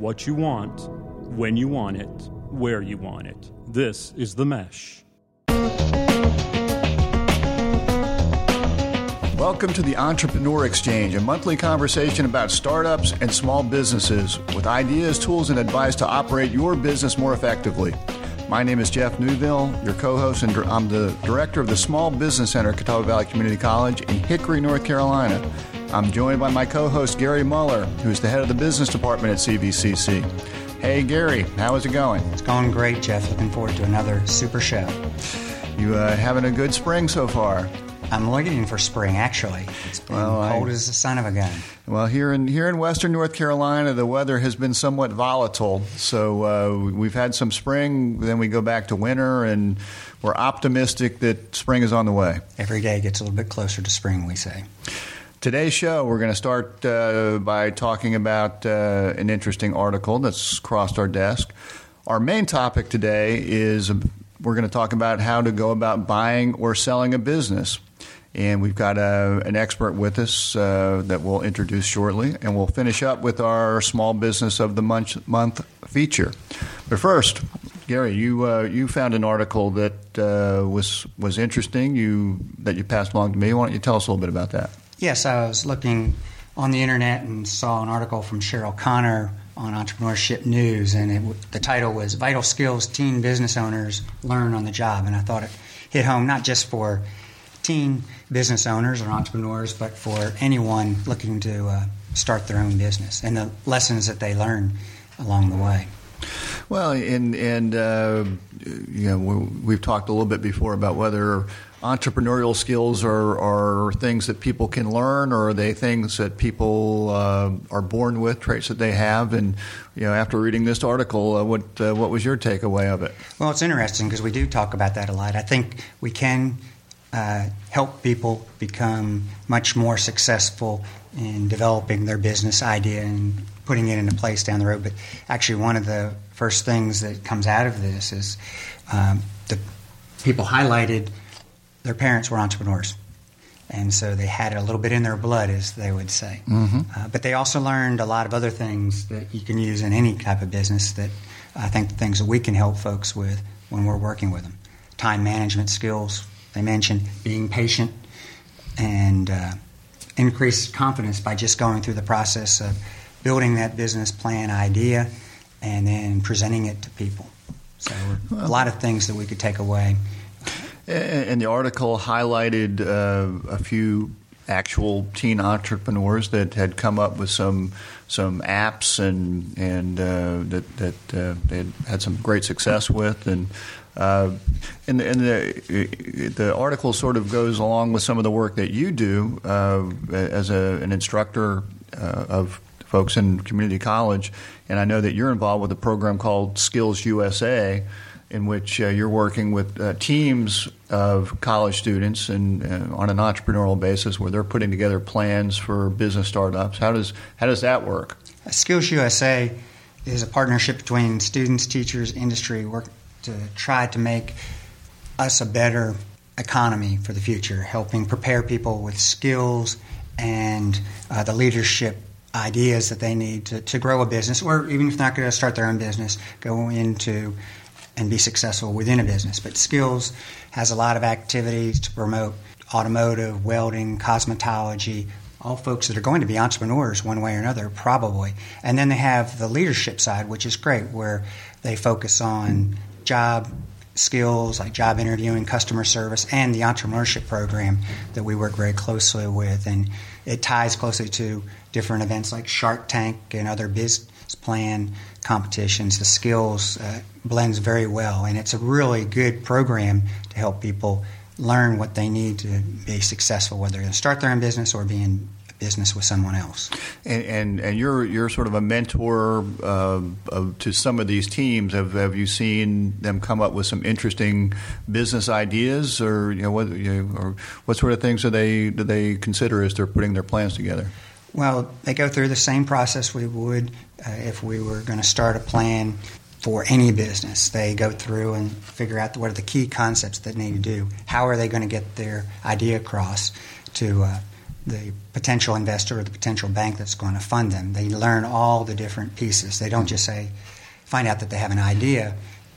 what you want, when you want it, where you want it. This is The Mesh. Welcome to the Entrepreneur Exchange, a monthly conversation about startups and small businesses with ideas, tools, and advice to operate your business more effectively. My name is Jeff Newville, your co host, and I'm the director of the Small Business Center at Catawba Valley Community College in Hickory, North Carolina. I'm joined by my co host, Gary Muller, who's the head of the business department at CVCC. Hey, Gary, how is it going? It's going great, Jeff. Looking forward to another super show. You uh, having a good spring so far? I'm waiting for spring. Actually, it's been well, cold I, as the son of a gun. Well, here in here in Western North Carolina, the weather has been somewhat volatile. So uh, we've had some spring, then we go back to winter, and we're optimistic that spring is on the way. Every day gets a little bit closer to spring. We say. Today's show, we're going to start uh, by talking about uh, an interesting article that's crossed our desk. Our main topic today is we're going to talk about how to go about buying or selling a business. And we've got a, an expert with us uh, that we'll introduce shortly. And we'll finish up with our Small Business of the Month, month feature. But first, Gary, you uh, you found an article that uh, was was interesting. You that you passed along to me. Why don't you tell us a little bit about that? Yes, I was looking on the internet and saw an article from Cheryl Conner on Entrepreneurship News, and it, the title was "Vital Skills Teen Business Owners Learn on the Job." And I thought it hit home not just for teen business owners or entrepreneurs, but for anyone looking to uh, start their own business and the lessons that they learn along the way. Well, and and uh, you know we've talked a little bit before about whether entrepreneurial skills are, are things that people can learn, or are they things that people uh, are born with, traits that they have? And you know, after reading this article, uh, what uh, what was your takeaway of it? Well, it's interesting because we do talk about that a lot. I think we can uh, help people become much more successful in developing their business idea and putting it into place down the road. But actually, one of the first things that comes out of this is um, the people highlighted their parents were entrepreneurs. And so they had it a little bit in their blood, as they would say. Mm-hmm. Uh, but they also learned a lot of other things that you can use in any type of business that I think the things that we can help folks with when we're working with them. Time management skills, they mentioned being patient and uh, increased confidence by just going through the process of building that business plan idea and then presenting it to people. So, well, a lot of things that we could take away. And the article highlighted uh, a few actual teen entrepreneurs that had come up with some some apps and and uh, that that uh, they had, had some great success with and uh, and, and the, the article sort of goes along with some of the work that you do uh, as a, an instructor uh, of folks in community college. And I know that you're involved with a program called Skills USA, in which uh, you're working with uh, teams of college students and uh, on an entrepreneurial basis, where they're putting together plans for business startups. How does how does that work? Skills USA is a partnership between students, teachers, industry, work, to try to make us a better economy for the future, helping prepare people with skills and uh, the leadership ideas that they need to, to grow a business, or even if not going to start their own business, go into and be successful within a business. But Skills has a lot of activities to promote automotive, welding, cosmetology, all folks that are going to be entrepreneurs one way or another, probably. And then they have the leadership side, which is great, where they focus on job skills like job interviewing, customer service, and the entrepreneurship program that we work very closely with. And it ties closely to different events like Shark Tank and other plan competitions. The skills uh, blends very well, and it's a really good program to help people learn what they need to be successful, whether they're going to start their own business or be in business with someone else. And and, and you're you're sort of a mentor uh, of, to some of these teams. Have have you seen them come up with some interesting business ideas, or you know what you know, or what sort of things do they do they consider as they're putting their plans together? Well, they go through the same process we would uh, if we were going to start a plan for any business. They go through and figure out what are the key concepts that they need to do. How are they going to get their idea across to uh, the potential investor or the potential bank that's going to fund them. They learn all the different pieces. They don't just say, find out that they have an idea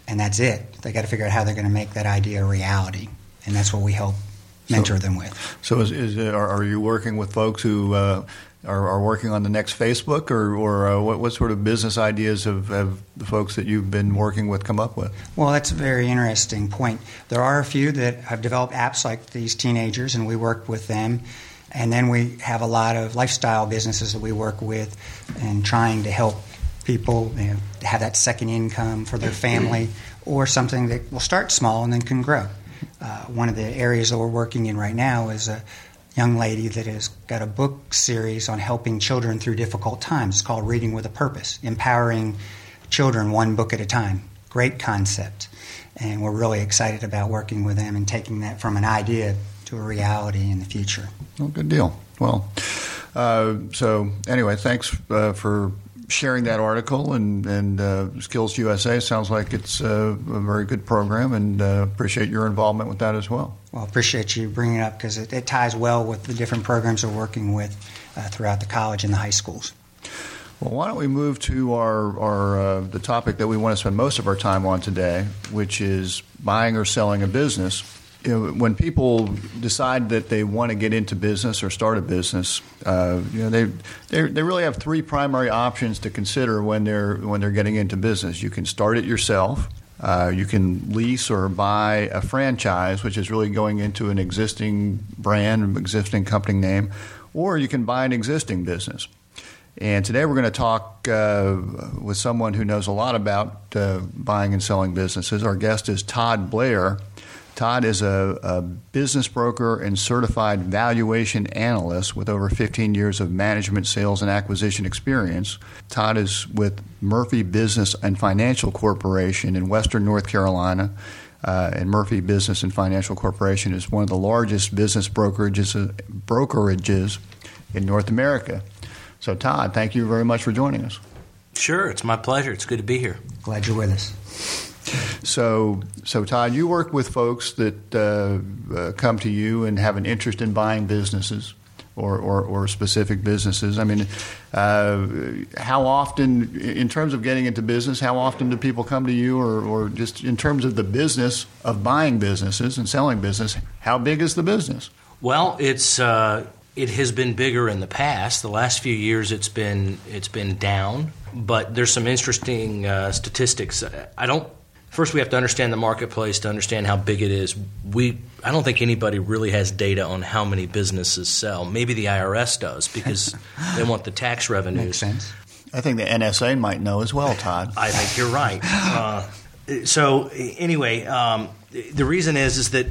and that's it. They got to figure out how they're going to make that idea a reality, and that's what we help mentor So- them with. So, is, is are, are you working with folks who uh, are, are working on the next Facebook, or, or uh, what, what sort of business ideas have, have the folks that you've been working with come up with? Well, that's a very interesting point. There are a few that have developed apps like these teenagers, and we work with them. And then we have a lot of lifestyle businesses that we work with and trying to help people you know, have that second income for their family or something that will start small and then can grow. Uh, one of the areas that we're working in right now is a young lady that has got a book series on helping children through difficult times. It's called Reading with a Purpose, empowering children one book at a time. Great concept. And we're really excited about working with them and taking that from an idea to a reality in the future. Well, good deal. Well, uh, so anyway, thanks uh, for sharing that article and and uh, Skills USA. Sounds like it's uh, a very good program, and uh, appreciate your involvement with that as well. Well, appreciate you bringing it up because it, it ties well with the different programs we're working with uh, throughout the college and the high schools. Well, why don't we move to our, our uh, the topic that we want to spend most of our time on today, which is buying or selling a business. You know, when people decide that they want to get into business or start a business, uh, you know, they, they they really have three primary options to consider when they're when they're getting into business. You can start it yourself. Uh, you can lease or buy a franchise, which is really going into an existing brand, existing company name, or you can buy an existing business. And today we're going to talk uh, with someone who knows a lot about uh, buying and selling businesses. Our guest is Todd Blair. Todd is a, a business broker and certified valuation analyst with over 15 years of management, sales, and acquisition experience. Todd is with Murphy Business and Financial Corporation in Western North Carolina. Uh, and Murphy Business and Financial Corporation is one of the largest business brokerages, brokerages in North America. So, Todd, thank you very much for joining us. Sure, it's my pleasure. It's good to be here. Glad you're with us. So, so Todd, you work with folks that uh, uh, come to you and have an interest in buying businesses or, or, or specific businesses. I mean, uh, how often, in terms of getting into business, how often do people come to you, or, or just in terms of the business of buying businesses and selling business, how big is the business? Well, it's uh, it has been bigger in the past. The last few years, it's been it's been down. But there's some interesting uh, statistics. I don't. First, we have to understand the marketplace to understand how big it is. We I don't think anybody really has data on how many businesses sell. Maybe the IRS does because they want the tax revenues. Makes sense. I think the NSA might know as well, Todd. I think you're right. Uh, so anyway, um, the reason is is that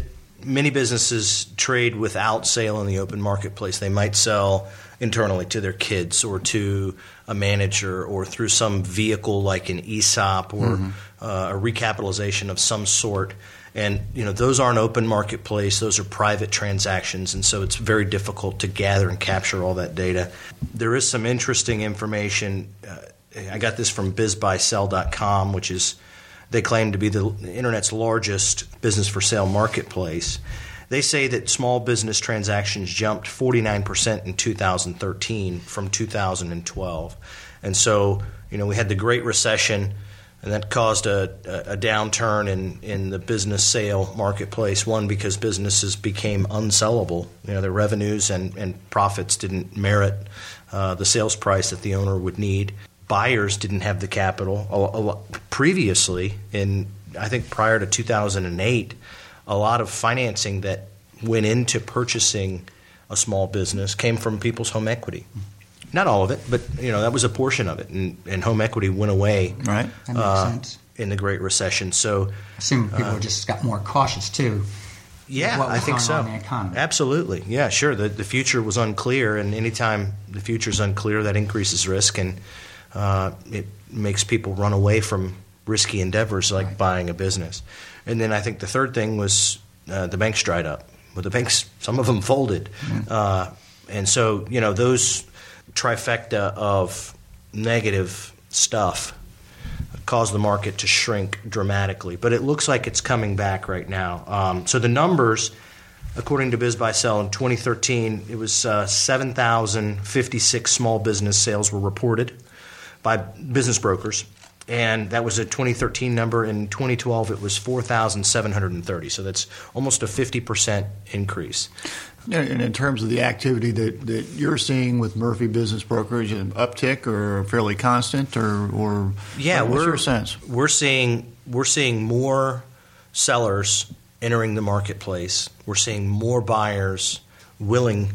many businesses trade without sale in the open marketplace. They might sell internally to their kids or to a manager or through some vehicle like an ESOP or uh, a recapitalization of some sort. And you know those aren't open marketplace; those are private transactions, and so it's very difficult to gather and capture all that data. There is some interesting information. Uh, I got this from BizBuySell.com, which is they claim to be the internet's largest business for sale marketplace. They say that small business transactions jumped 49% in 2013 from 2012. And so, you know, we had the Great Recession, and that caused a, a, downturn in, in the business sale marketplace. One, because businesses became unsellable. You know, their revenues and, and profits didn't merit uh, the sales price that the owner would need buyers didn't have the capital. Previously, in I think prior to 2008, a lot of financing that went into purchasing a small business came from people's home equity. Not all of it, but you know that was a portion of it, and, and home equity went away Right. That makes uh, sense. in the Great Recession. So I assume people just got more cautious too. yeah, what was I think going so. on the economy. Absolutely, yeah, sure. The the future was unclear, and anytime the future is unclear, that increases risk, and uh, it makes people run away from risky endeavors like buying a business. And then I think the third thing was uh, the banks dried up. Well, the banks, some of them folded, uh, and so you know those trifecta of negative stuff caused the market to shrink dramatically. But it looks like it's coming back right now. Um, so the numbers according to Biz Sell in 2013, it was uh, 7,056 small business sales were reported by business brokers, and that was a 2013 number. In 2012, it was 4,730. So that's almost a 50% increase. And in terms of the activity that, that you're seeing with Murphy Business Brokerage, an uptick or fairly constant, or, or yeah, what's your sense? We're seeing we're seeing more sellers entering the marketplace. We're seeing more buyers willing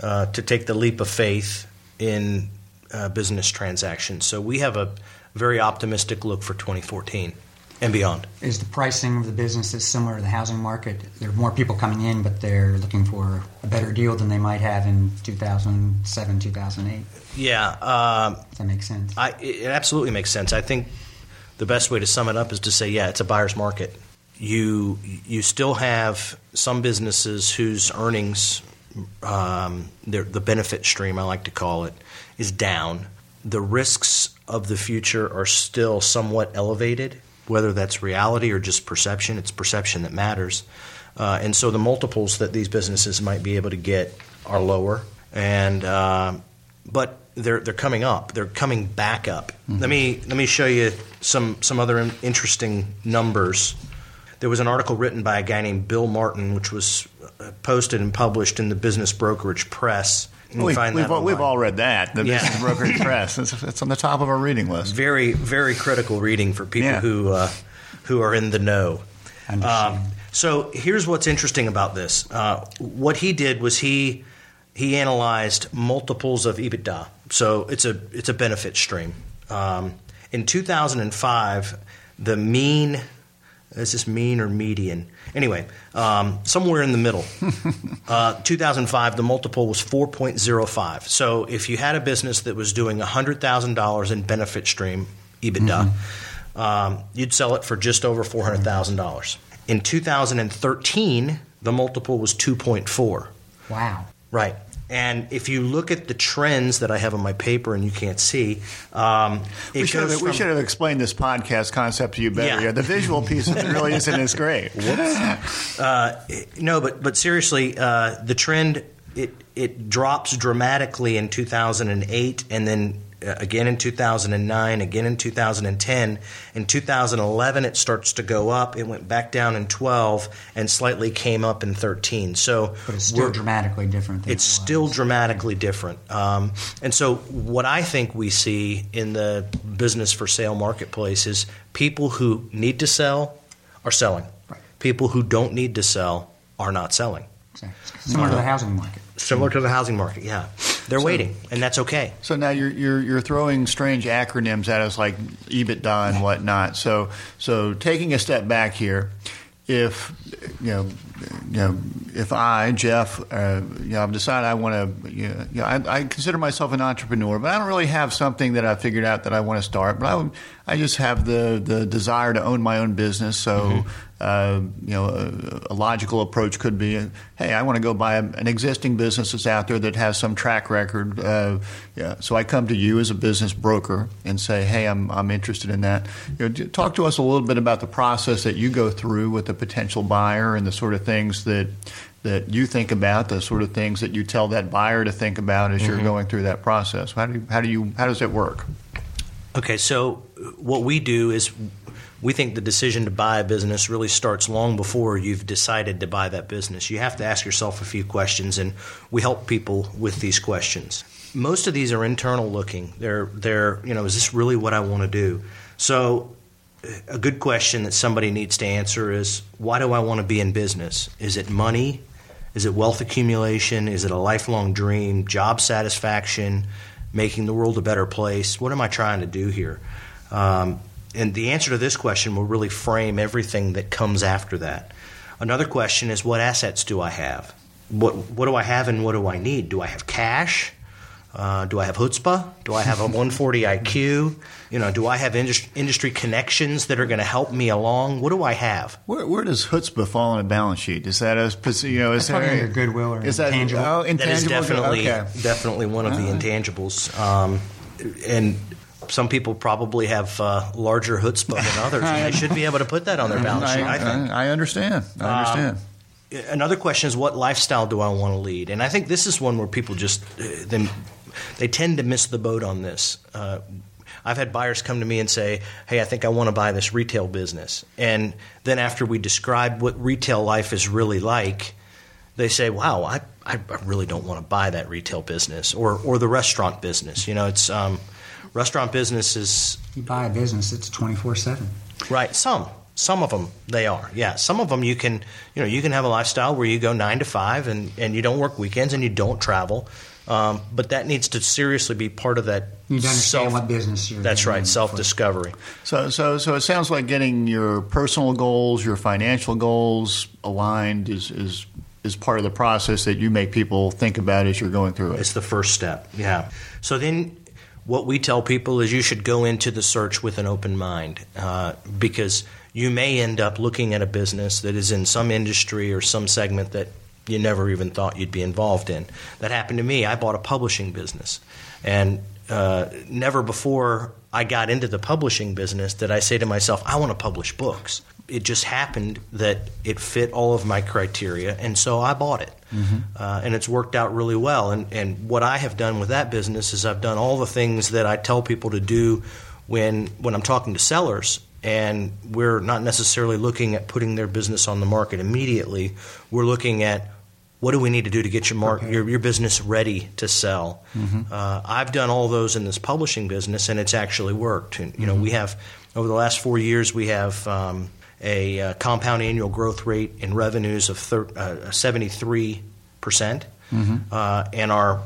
uh, to take the leap of faith in uh, business transactions. So we have a very optimistic look for 2014 and beyond. Is the pricing of the business is similar to the housing market? There are more people coming in, but they're looking for a better deal than they might have in 2007, 2008. Yeah, Does that makes sense? I, it absolutely makes sense. I think the best way to sum it up is to say, yeah, it's a buyer's market. You you still have some businesses whose earnings, um, the benefit stream, I like to call it, is down. The risks of the future are still somewhat elevated, whether that's reality or just perception. It's perception that matters. Uh, and so the multiples that these businesses might be able to get are lower. And uh, but they're they're coming up. They're coming back up. Mm-hmm. Let me let me show you some some other interesting numbers. There was an article written by a guy named Bill Martin, which was uh, posted and published in the Business Brokerage Press. We, have we've, we've all read that. The Yeah. Business Brokerage Press. It's, it's on the top of our reading list. Very very critical reading for people Yeah. who uh, who are in the know. Um, so here's what's interesting about this. Uh, what he did was he he analyzed multiples of EBITDA. So it's a it's a benefit stream. Um, in 2005, the mean is this mean or median? Anyway, um, somewhere in the middle. uh, 2005, the multiple was 4.05. So if you had a business that was doing $100,000 in benefit stream EBITDA, um, you'd sell it for just over $400,000. In 2013, the multiple was 2.4. wow. Right. And if you look at the trends that I have on my paper and you can't see, um, it We should, have, we should have explained this podcast concept to you better. Yeah. Yeah. the visual piece of it really isn't as great. Uh, no, but but seriously, uh, the trend it it drops dramatically in 2008, and then again in 2009, again in 2010. In 2011, it starts to go up. It went back down in 12, and slightly came up in 13. So But it's still dramatically different. It's it still dramatically different. Um, and so, what I think we see in the business for sale marketplace is people who need to sell are selling. Right. People who don't need to sell are not selling. Exactly. similar to the housing market. Similar to the housing market, yeah. They're waiting, and that's okay. So now you're, you're you're throwing strange acronyms at us like EBITDA and whatnot. So so taking a step back here, if you know you know if I Jeff uh, you know I've decided I want to you know, I, I consider myself an entrepreneur, but I don't really have something that I figured out that I want to start. But I would, I just have the the desire to own my own business. So. Uh, you know, a, a logical approach could be, hey, I want to go buy a, an existing business that's out there that has some track record. Uh, yeah, so I come to you as a business broker and say, hey, I'm, I'm interested in that. You know, talk to us a little bit about the process that you go through with a potential buyer and the sort of things that that you think about, the sort of things that you tell that buyer to think about as you're going through that process. How do you, how do you how does it work? Okay, so what we do is we think the decision to buy a business really starts long before you've decided to buy that business. You have to ask yourself a few questions, and we help people with these questions. Most of these are internal looking. They're, they're you know, is this really what I want to do? So, a good question that somebody needs to answer is why do I want to be in business? Is it money? Is it wealth accumulation? Is it a lifelong dream? Job satisfaction? Making the world a better place? What am I trying to do here? Um, and the answer to this question will really frame everything that comes after that. Another question is what assets do I have? What, what do I have and what do I need? Do I have cash? Uh, do I have chutzpah? Do I have a 140 IQ? You know, do I have indus- industry connections that are going to help me along? What do I have? Where, where does chutzpah fall on a balance sheet? Is that a you know is that probably there under goodwill or is that intangible. Oh, That is intangible. definitely okay. definitely one of the intangibles. Um, and some people probably have uh, larger chutzpah than others, and they should be able to put that on their balance sheet. I, think. I, I understand. I understand. another question is what lifestyle do I want to lead? And I think this is one where people just uh, they, they tend to miss the boat on this. Uh, I've had buyers come to me and say, "Hey, I think I want to buy this retail business," and then after we describe what retail life is really like, they say, "Wow, I, I really don't want to buy that retail business or or the restaurant business." You know, it's um, restaurant business is You buy a business, it's 24 7. right. Some some of them they are. Yeah, some of them you can you know you can have a lifestyle where you go nine to five and and you don't work weekends and you don't travel. Um, but that needs to seriously be part of that. You need to understand what business you're That's getting right, self discovery. So, so, so it sounds like getting your personal goals, your financial goals aligned is is is part of the process that you make people think about as you're going through it. It's the first step. Yeah. So then, what we tell people is you should go into the search with an open mind uh, because you may end up looking at a business that is in some industry or some segment that you never even thought you'd be involved in. That happened to me. I bought a publishing business, and uh, never before I got into the publishing business did I say to myself, I want to publish books. It just happened that it fit all of my criteria, and so I bought it. Uh, and it's worked out really well. And, and what I have done with that business is I've done all the things that I tell people to do when, when I'm talking to sellers and we're not necessarily looking at putting their business on the market immediately. We're looking at what do we need to do to get your mar- your, your business ready to sell. Uh, I've done all those in this publishing business, and it's actually worked. And, you know, we have over the last four years, we have um, a uh, compound annual growth rate in revenues of seventy three percent, uh, and our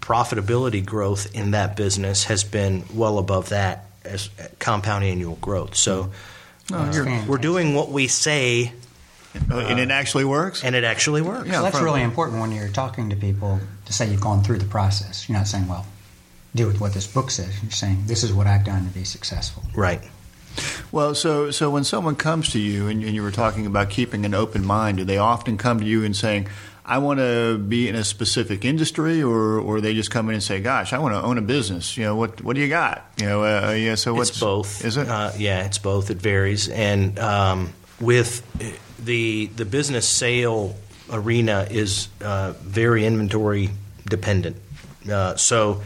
profitability growth in that business has been well above that as uh, compound annual growth. So. uh, That's fantastic. We're doing what we say, Uh, and it actually works. and it actually works. Yeah, so that's from- really important when you're talking to people to say you've gone through the process. You're not saying, well, do with what this book says. You're saying, this is what I've done to be successful. Right. Well, so so when someone comes to you and, and you were talking about keeping an open mind, do they often come to you and saying, "I want to be in a specific industry," or or they just come in and say, "Gosh, I want to own a business." You know, what what do you got? You know, uh, yeah. So what's it's both. Is it? Uh, yeah, it's both. It varies, and um, with the the business sale arena is uh, very inventory dependent. Uh, so,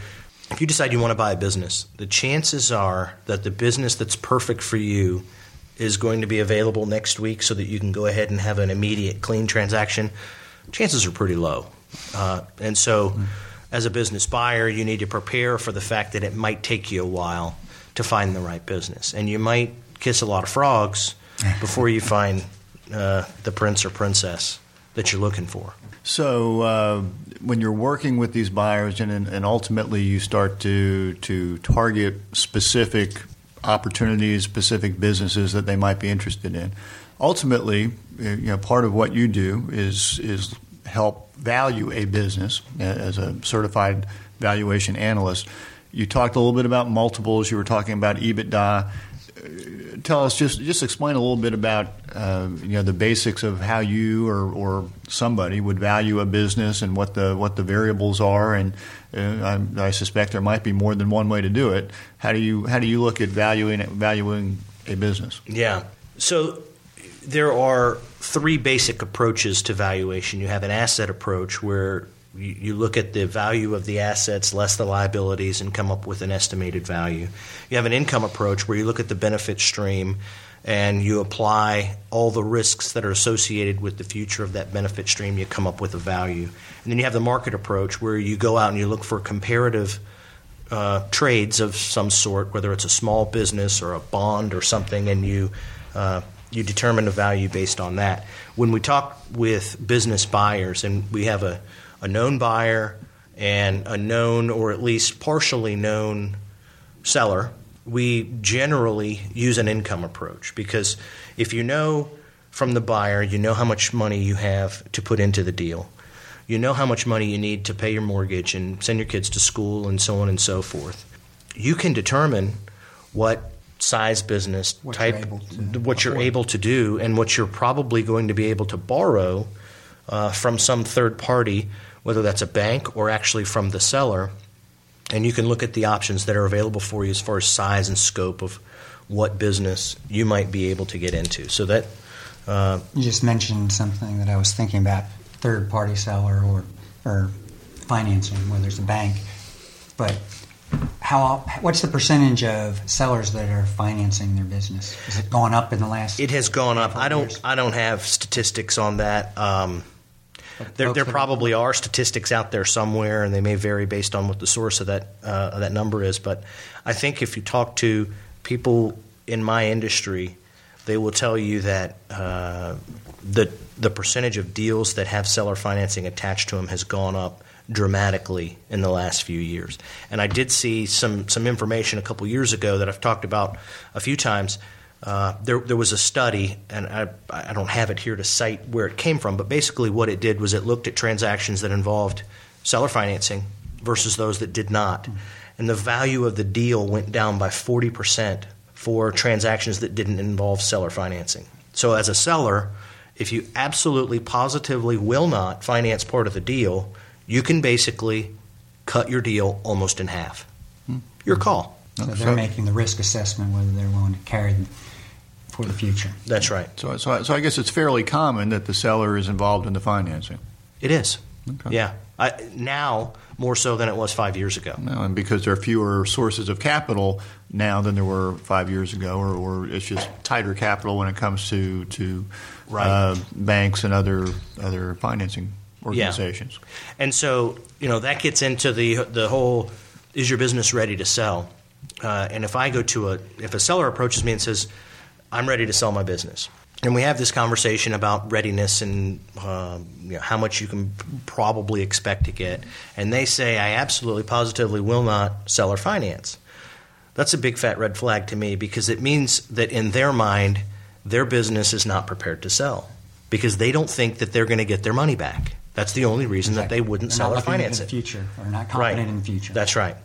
if you decide you want to buy a business, the chances are that the business that's perfect for you is going to be available next week, so that you can go ahead and have an immediate clean transaction. Chances are pretty low, uh, and so. As a business buyer, you need to prepare for the fact that it might take you a while to find the right business. And you might kiss a lot of frogs before you find uh, the prince or princess that you're looking for. So uh, when you're working with these buyers, and and ultimately you start to to target specific opportunities, specific businesses that they might be interested in. Ultimately, you know, part of what you do is is help value a business uh, as a certified valuation analyst. You talked a little bit about multiples. You were talking about EBITDA tell us just just explain a little bit about uh, you know the basics of how you or, or somebody would value a business and what the what the variables are and uh, I, I suspect there might be more than one way to do it. How do you how do you look at valuing valuing a business? Yeah. So there are three basic approaches to valuation. You have an asset approach where you, look at the value of the assets less the liabilities and come up with an estimated value. You have an income approach where you look at the benefit stream and you apply all the risks that are associated with the future of that benefit stream. You come up with a value. And then you have the market approach where you go out and you look for comparative uh, trades of some sort, whether it's a small business or a bond or something, and you uh, you determine a value based on that. When we talk with business buyers, and we have a, a known buyer and a known or at least partially known seller, we generally use an income approach because if you know from the buyer, you know how much money you have to put into the deal. You know how much money you need to pay your mortgage and send your kids to school and so on and so forth. You can determine what size business What you're type able what you're able to do and what you're probably going to be able to borrow uh, from some third party, whether that's a bank or actually from the seller. And you can look at the options that are available for you as far as size and scope of what business you might be able to get into. So that Uh, You just mentioned something that I was thinking about: third-party seller or or financing, whether it's a bank. But how? What's the percentage of sellers that are financing their business? Has it gone up in the last? it has gone up. I don't. Years. I don't have statistics on that. Um, there, there probably are statistics out there somewhere, and they may vary based on what the source of that uh, of that number is. But I think if you talk to people in my industry, they will tell you that uh, the the percentage of deals that have seller financing attached to them has gone up dramatically in the last few years. And I did see some some information a couple years ago that I've talked about a few times. Uh, there, there was a study, and I, I don't have it here to cite where it came from, but basically what it did was it looked at transactions that involved seller financing versus those that did not. And the value of the deal went down by 40% for transactions that didn't involve seller financing. So, as a seller, if you absolutely positively will not finance part of the deal, you can basically cut your deal almost in half. Your call. so they're making the risk assessment whether they're willing to carry them for the future. That's right. So, so, I- so I guess it's fairly common that the seller is involved in the financing. It is. Okay. Yeah. I, now more so than it was five years ago. No, and because there are fewer sources of capital now than there were five years ago, or, or it's just tighter capital when it comes to to Right. uh, banks and other other financing organizations. And so, you know, that gets into the the whole is your business ready to sell? Uh, and if I go to a if a seller approaches me and says, "I'm ready to sell my business," and we have this conversation about readiness and um, you know, how much you can probably expect to get, and they say, "I absolutely positively will not sell or finance." That's a big fat red flag to me because it means that in their mind, their business is not prepared to sell because they don't think that they're going to get their money back. That's the only reason that they wouldn't They're sell or finance it. the future or not confident in the future. That's right.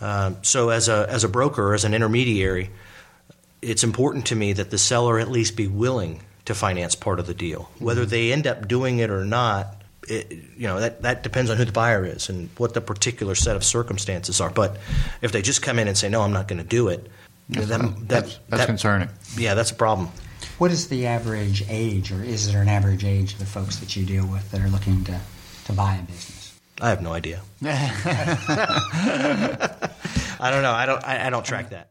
Um, so as a as a broker, as an intermediary, it's important to me that the seller at least be willing to finance part of the deal. Whether Mm-hmm. they end up doing it or not, it, you know that that depends on who the buyer is and what the particular set of circumstances are. But if they just come in and say no, I'm not going to do it, That's, that, that's, that's that- concerning. Yeah, that's a problem. What is the average age, or is there an average age of the folks that you deal with that are looking to, to buy a business? I have no idea. I don't know. I don't. I, I don't track that.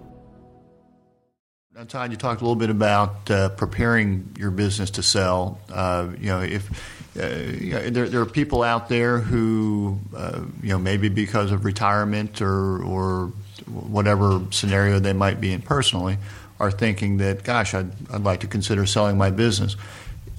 Now, Todd, you talked a little bit about uh, preparing your business to sell. Uh, you know, if uh, you know, there, there are people out there who, uh, you know, maybe because of retirement or or whatever scenario they might be in personally, are thinking that, gosh, I'd, I'd like to consider selling my business.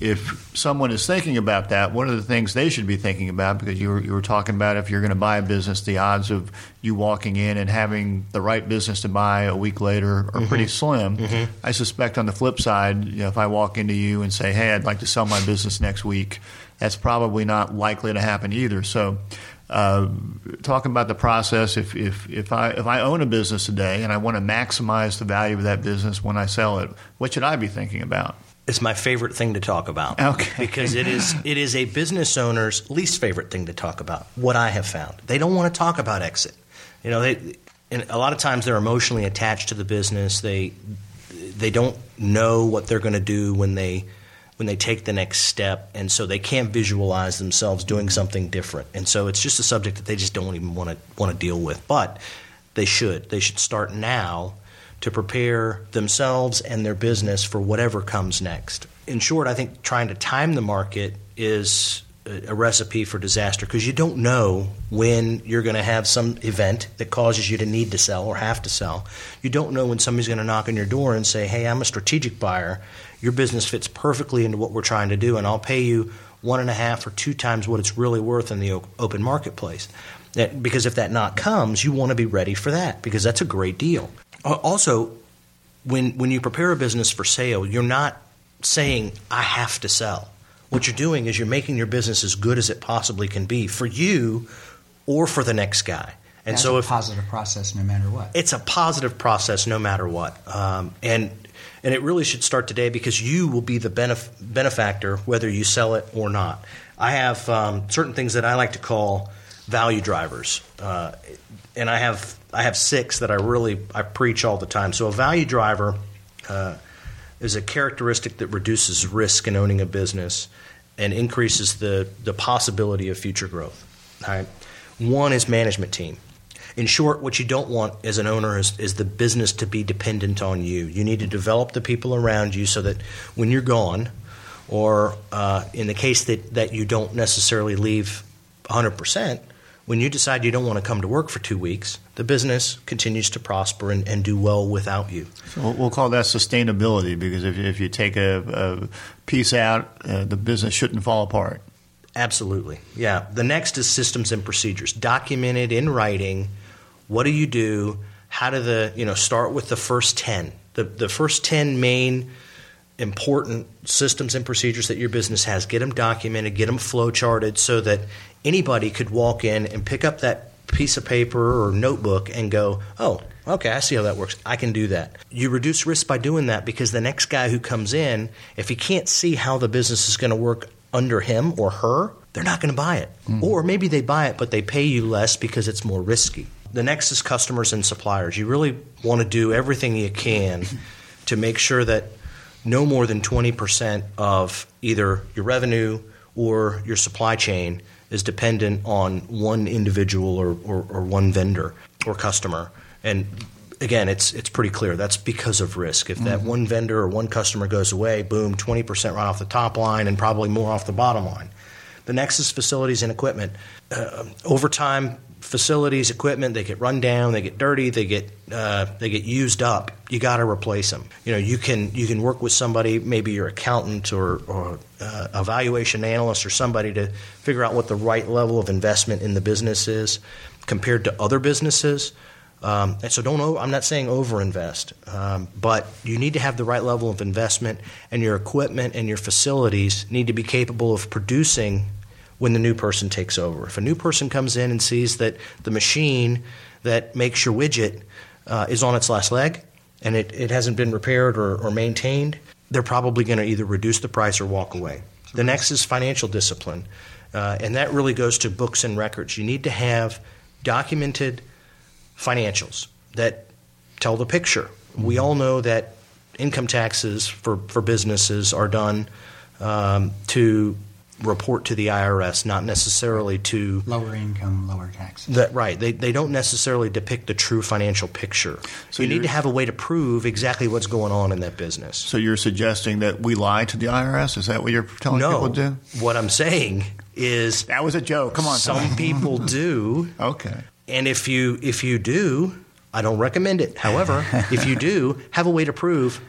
If someone is thinking about that, what are the things they should be thinking about? Because you were, you were talking about if you're going to buy a business, the odds of you walking in and having the right business to buy a week later are pretty slim. I suspect on the flip side, you know, if I walk into you and say, "Hey, I'd like to sell my business next week," that's probably not likely to happen either. So, uh, talking about the process, if, if, if I if I own a business today and I want to maximize the value of that business when I sell it, what should I be thinking about? It's my favorite thing to talk about. Okay. Because it is it is a business owner's least favorite thing to talk about. What I have found, they don't want to talk about exit. You know, they and a lot of times they're emotionally attached to the business. They they don't know what they're going to do when they when they take the next step, and so they can't visualize themselves doing something different. And so it's just a subject that they just don't even want to want to deal with. But they should. They should start now to prepare themselves and their business for whatever comes next. In short, I think trying to time the market is a recipe for disaster because you don't know when you're going to have some event that causes you to need to sell or have to sell. You don't know when somebody's going to knock on your door and say, "Hey, I'm a strategic buyer. Your business fits perfectly into what we're trying to do, and I'll pay you one and a half or two times what it's really worth in the open marketplace." Because if that knock comes, you want to be ready for that because that's a great deal. Al- Also, when when you prepare a business for sale, you're not saying, I have to sell. What you're doing is you're making your business as good as it possibly can be for you or for the next guy. And That's so, a positive process, no matter what, it's a positive process, no matter what. Um, and and it really should start today because you will be the benef- benefactor whether you sell it or not. I have um, certain things that I like to call value drivers, uh, and I have I have six that I really I preach all the time. So a value driver uh, is a characteristic that reduces risk in owning a business and increases the the possibility of future growth. Right? One is management team. In short, what you don't want as an owner is, is the business to be dependent on you. You need to develop the people around you so that when you're gone, or uh, in the case that, that you don't necessarily leave 100%, when you decide you don't want to come to work for two weeks, the business continues to prosper and, and do well without you. So we'll call that sustainability because if, if you take a, a piece out, uh, the business shouldn't fall apart. Absolutely. Yeah. The next is systems and procedures, documented in writing. What do you do? How do the, you know, start with the first 10. The, the first 10 main important systems and procedures that your business has. Get them documented, get them flow charted so that anybody could walk in and pick up that piece of paper or notebook and go, oh, okay, I see how that works. I can do that. You reduce risk by doing that because the next guy who comes in, if he can't see how the business is going to work under him or her, they're not going to buy it. Mm-hmm. Or maybe they buy it, but they pay you less because it's more risky. The next is customers and suppliers. You really want to do everything you can to make sure that no more than 20% of either your revenue or your supply chain is dependent on one individual or, or, or, one vendor or customer. And again, it's it's pretty clear that's because of risk. If that mm-hmm. one vendor or one customer goes away, boom, 20% right off the top line and probably more off the bottom line. The next is facilities and equipment. Uh, over time, facilities, equipment, they get run down, they get dirty, they get uh, they get used up. You got to replace them. You know, you can you can work with somebody, maybe your accountant or, or uh, evaluation analyst or somebody to figure out what the right level of investment in the business is compared to other businesses. Um, and so don't. I'm not saying overinvest, um, but you need to have the right level of investment, and your equipment and your facilities need to be capable of producing when the new person takes over. If a new person comes in and sees that the machine that makes your widget uh, is on its last leg and it, it hasn't been repaired or, or maintained, they're probably going to either reduce the price or walk away. The next is financial discipline, uh, and that really goes to books and records. You need to have documented financials that tell the picture. We all know that income taxes for, for businesses are done um, to report to the IRS, not necessarily to lower income, lower taxes. That, right. They, they don't necessarily depict the true financial picture. So you need to have a way to prove exactly what's going on in that business. So you're suggesting that we lie to the IRS? Is that what you're telling no, people to do? What I'm saying is that was a joke. Come on, some people do. Okay. And if you if you do, I don't recommend it. However, if you do, have a way to prove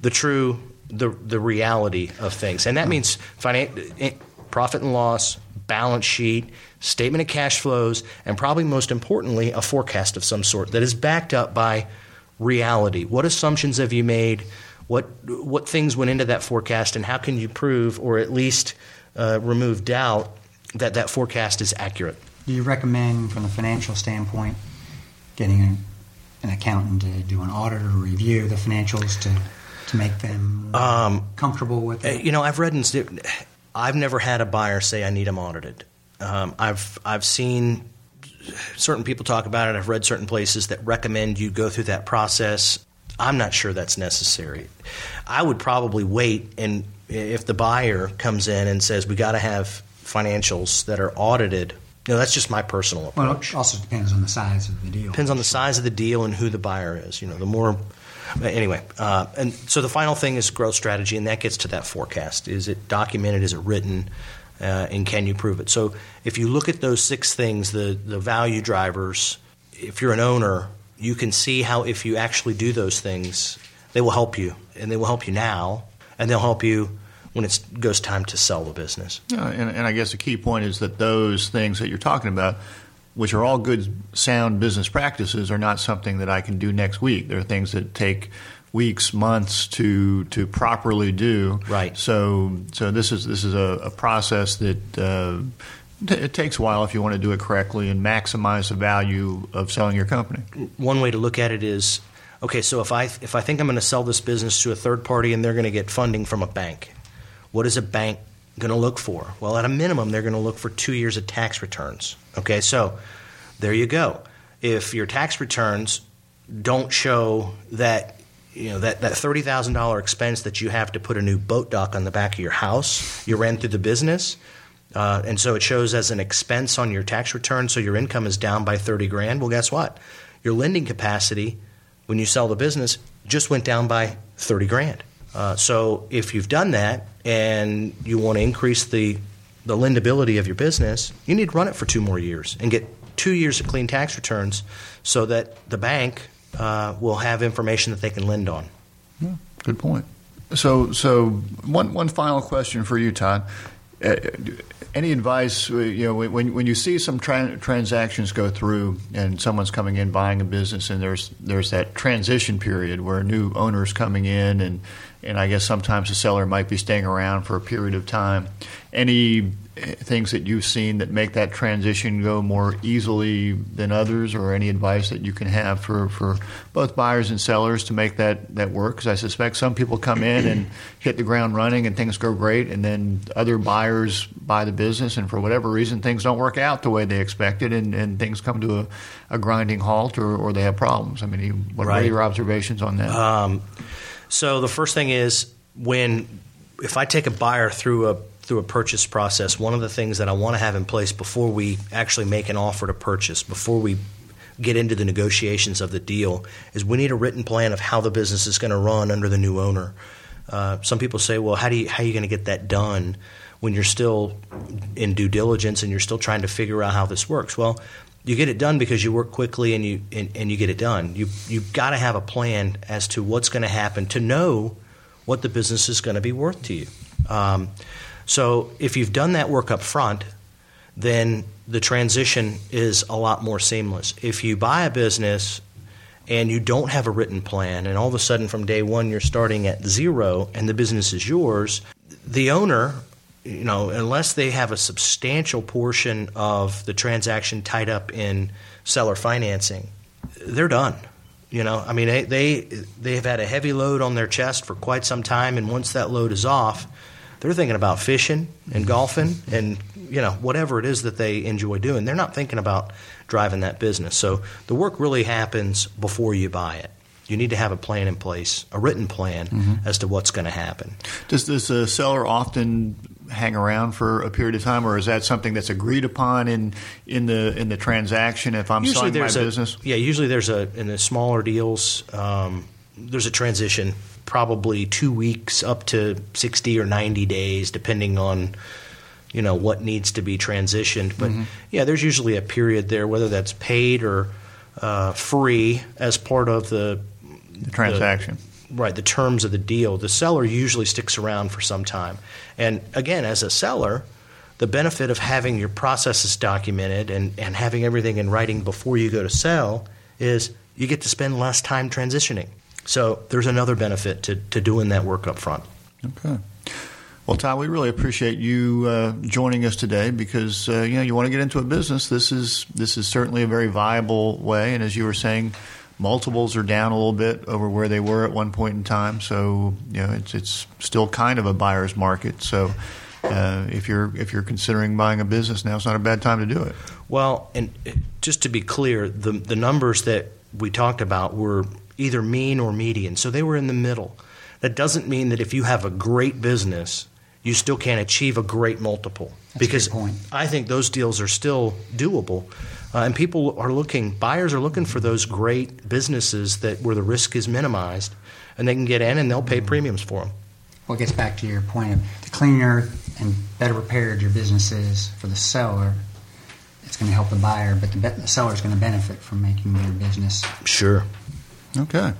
the true the the reality of things, and that hmm. means finan- profit and loss, balance sheet, statement of cash flows, and probably most importantly, a forecast of some sort that is backed up by reality. What assumptions have you made? What what things went into that forecast, and how can you prove or at least uh, remove doubt that that forecast is accurate? Do you recommend, from the financial standpoint, getting an, an accountant to do an audit or review the financials to to make them um, comfortable with it? You know, I've read in I've never had a buyer say I need them audited. Um, I've I've seen certain people talk about it. I've read certain places that recommend you go through that process. I'm not sure that's necessary. I would probably wait and if the buyer comes in and says we got to have financials that are audited. You know, that's just my personal approach. Well, it also depends on the size of the deal. Depends on the size of the deal and who the buyer is. You know, the more anyway, uh, and so the final thing is growth strategy, and that gets to that forecast. Is it documented? Is it written? Uh, and can you prove it? So if you look at those six things, the the value drivers, if you're an owner, you can see how if you actually do those things, they will help you, and they will help you now, and they'll help you when it goes time to sell the business. Yeah, and, and I guess the key point is that those things that you're talking about which are all good, sound business practices, are not something that I can do next week. There are things that take weeks, months to to properly do. Right. So so this is this is a, a process that. Uh, it takes a while if you want to do it correctly and maximize the value of selling your company. One way to look at it is okay, so if I if I think I'm going to sell this business to a third party and they're going to get funding from a bank, what is a bank going to look for? Well, at a minimum, they're going to look for two years of tax returns. Okay, so there you go. If your tax returns don't show that you know that, that thirty thousand dollar expense that you have to put a new boat dock on the back of your house, you ran through the business, uh, and so it shows as an expense on your tax return. So your income is down by thirty grand. Well, guess what? Your lending capacity when you sell the business just went down by 30 grand. Uh, so if you've done that and you want to increase the the lendability of your business, you need to run it for two more years and get two years of clean tax returns so that the bank uh, will have information that they can lend on. Yeah, good point. So, so one one final question for you, Todd. Uh, any advice? Uh, you know, when when you see some tra- transactions go through and someone's coming in buying a business, and there's there's that transition period where a new owner's coming in, and and I guess sometimes the seller might be staying around for a period of time. Any things that you've seen that make that transition go more easily than others, or any advice that you can have for, for both buyers and sellers to make that, that work? Because I suspect some people come in and hit the ground running and things go great, and then other buyers buy the business, and for whatever reason, things don't work out the way they expected, and, and things come to a, a grinding halt, or, or they have problems. I mean, what right. are your observations on that? Um, so the first thing is when if I take a buyer through a through a purchase process, one of the things that I want to have in place before we actually make an offer to purchase, before we get into the negotiations of the deal, is we need a written plan of how the business is going to run under the new owner. Uh, some people say, well, how, do you, how are you going to get that done when you're still in due diligence and you're still trying to figure out how this works? Well, you get it done because you work quickly and you and, and you get it done. You you've got to have a plan as to what's going to happen to know what the business is going to be worth to you. Um, so if you've done that work up front, then the transition is a lot more seamless. If you buy a business and you don't have a written plan, and all of a sudden from day one you're starting at zero and the business is yours, the owner, you know, unless they have a substantial portion of the transaction tied up in seller financing, they're done. You know, I mean, they, they they have had a heavy load on their chest for quite some time, and once that load is off, they're thinking about fishing and golfing and you know whatever it is that they enjoy doing. They're not thinking about driving that business. So the work really happens before you buy it. You need to have a plan in place, a written plan mm-hmm. as to what's going to happen. Does this uh, seller often hang around for a period of time, or is that something that's agreed upon in in the in the transaction? If I'm usually selling my a, business, yeah, usually there's a in the smaller deals. Um, there's a transition probably two weeks up to 60 or 90 days, depending on you know what needs to be transitioned. But mm-hmm. yeah, there's usually a period there, whether that's paid or uh, free as part of the, the transaction. The, right, the terms of the deal. The seller usually sticks around for some time. And again, as a seller, the benefit of having your processes documented and, and having everything in writing before you go to sell is you get to spend less time transitioning. So there's another benefit to, to doing that work up front. Okay. Well, Todd, we really appreciate you uh, joining us today because uh, you know you want to get into a business. This is this is certainly a very viable way, and as you were saying, multiples are down a little bit over where they were at one point in time. So you know it's it's still kind of a buyer's market. So uh, if you're if you're considering buying a business now, it's not a bad time to do it. Well, and uh, just to be clear, the the numbers that we talked about were either mean or median. So they were in the middle. That doesn't mean that if you have a great business, you still can't achieve a great multiple. That's because I think those deals are still doable. Uh, and people are looking, buyers are looking for those great businesses that where the risk is minimized, and they can get in and they'll pay premiums for them. Well, it gets back to your point of the cleaner and better prepared your business is for the seller, it's going to help the buyer, but the, the seller is going to benefit from making their business. Sure. Okay.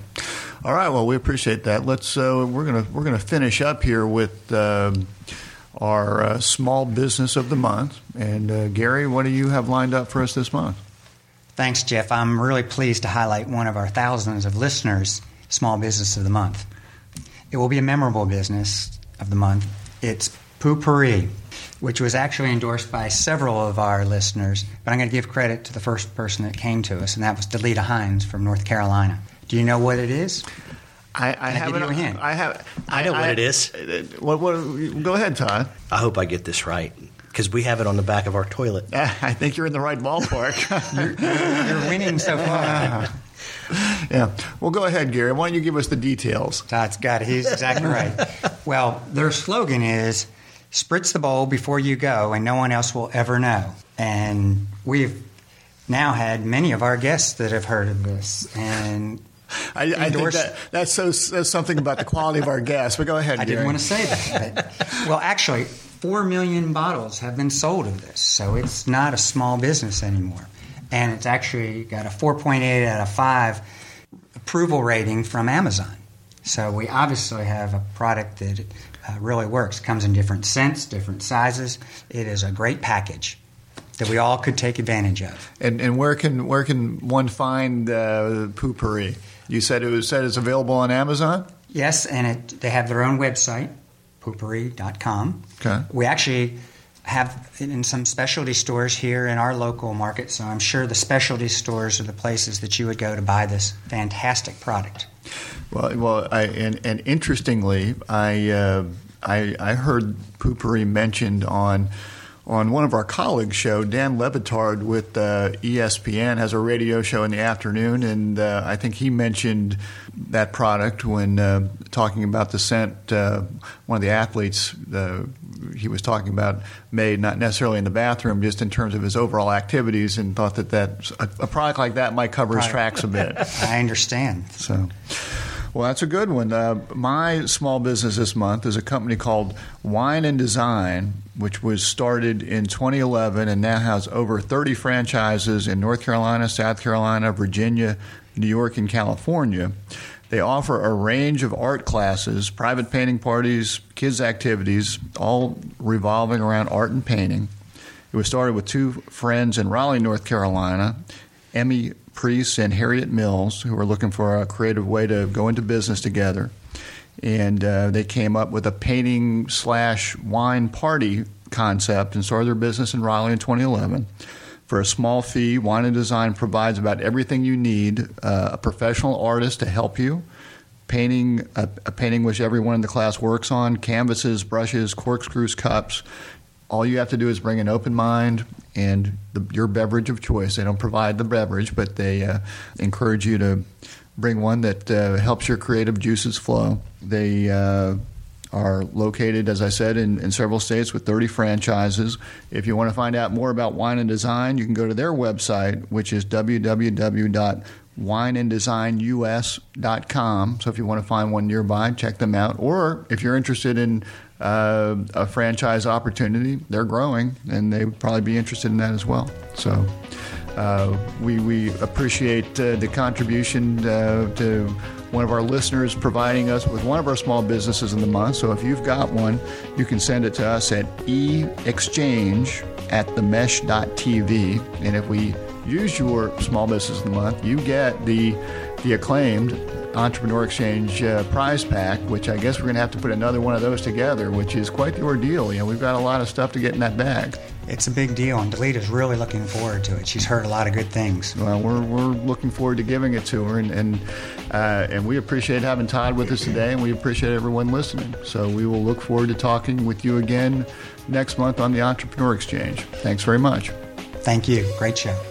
All right. Well, we appreciate that. Let's. Uh, we're gonna we're gonna finish up here with uh, our uh, small business of the month. And uh, Gary, what do you have lined up for us this month? Thanks, Jeff. I'm really pleased to highlight one of our thousands of listeners Small Business of the Month. It will be a memorable business of the month. It's Poo-Pourri, which was actually endorsed by several of our listeners, but I'm going to give credit to the first person that came to us, and that was Delita Hines from North Carolina. Do you know what it is? I, I have it you a hint? I have. I know what it is. Uh, what, what, go ahead, Todd. I hope I get this right because we have it on the back of our toilet. I think you're in the right ballpark. You're winning so far. yeah. Well, go ahead, Gary. Why don't you give us the details? Todd's got it. He's exactly right. Well, their slogan is spritz the bowl before you go, and no one else will ever know. And we've now had many of our guests that have heard of this. And I, I think that that's so says something about the quality of our guests. But go ahead, I Gary. didn't want to say that. But, well, actually, four million bottles have been sold of this, so it's not a small business anymore. And it's actually got a 4.8 out of 5 approval rating from Amazon. So we obviously have a product that uh, really works. Comes in different scents, different sizes. It is a great package that we all could take advantage of. And, and where can where can one find uh, Poo-Pourri? You said it was said it's available on Amazon. Yes, and it, they have their own website, poopourri.com. Okay. We actually have in some specialty stores here in our local market, so I'm sure the specialty stores are the places that you would go to buy this fantastic product. Well, well, I, and, and interestingly, I, uh, I I heard Poo-Pourri mentioned on on one of our colleagues' show. Dan Le Batard with uh, ESPN has a radio show in the afternoon, and uh, I think he mentioned that product when uh, talking about the scent. Uh, one of the athletes uh, he was talking about made not necessarily in the bathroom, just in terms of his overall activities, and thought that that a, a product like that might cover his tracks a bit. I understand. So, well, that's a good one. Uh, my small business this month is a company called Wine and Design, which was started in 2011 and now has over 30 franchises in North Carolina, South Carolina, Virginia, New York, and California. They offer a range of art classes, private painting parties, kids' activities, all revolving around art and painting. It was started with two friends in Raleigh, North Carolina, Emmy Priest and Harriet Mills, who were looking for a creative way to go into business together. And uh, they came up with a painting slash wine party concept and started their business in Raleigh in 2011. For a small fee, Wine and Design provides about everything you need uh, a professional artist to help you, painting a, a painting which everyone in the class works on, canvases, brushes, corkscrews, cups. All you have to do is bring an open mind and the, your beverage of choice. They don't provide the beverage, but they uh, encourage you to bring one that uh, helps your creative juices flow. They uh, are located, as I said, in, in several states with 30 franchises. If you want to find out more about wine and design, you can go to their website, which is www.wineanddesignus.com. So if you want to find one nearby, check them out. Or if you're interested in uh, a franchise opportunity, they're growing, and they would probably be interested in that as well. So. Uh, we, we appreciate uh, the contribution uh, to one of our listeners providing us with one of our small businesses in the month. So if you've got one, you can send it to us at eexchange at themesh.tv. And if we use your small business of the month, you get the, the acclaimed Entrepreneur Exchange uh, prize pack, which I guess we're going to have to put another one of those together, which is quite the ordeal. You know, we've got a lot of stuff to get in that bag. It's a big deal, and Delita's really looking forward to it. She's heard a lot of good things. Well, we're, we're looking forward to giving it to her, and and, uh, and we appreciate having Todd with us today, and we appreciate everyone listening. So we will look forward to talking with you again next month on the Entrepreneur Exchange. Thanks very much. Thank you. Great show.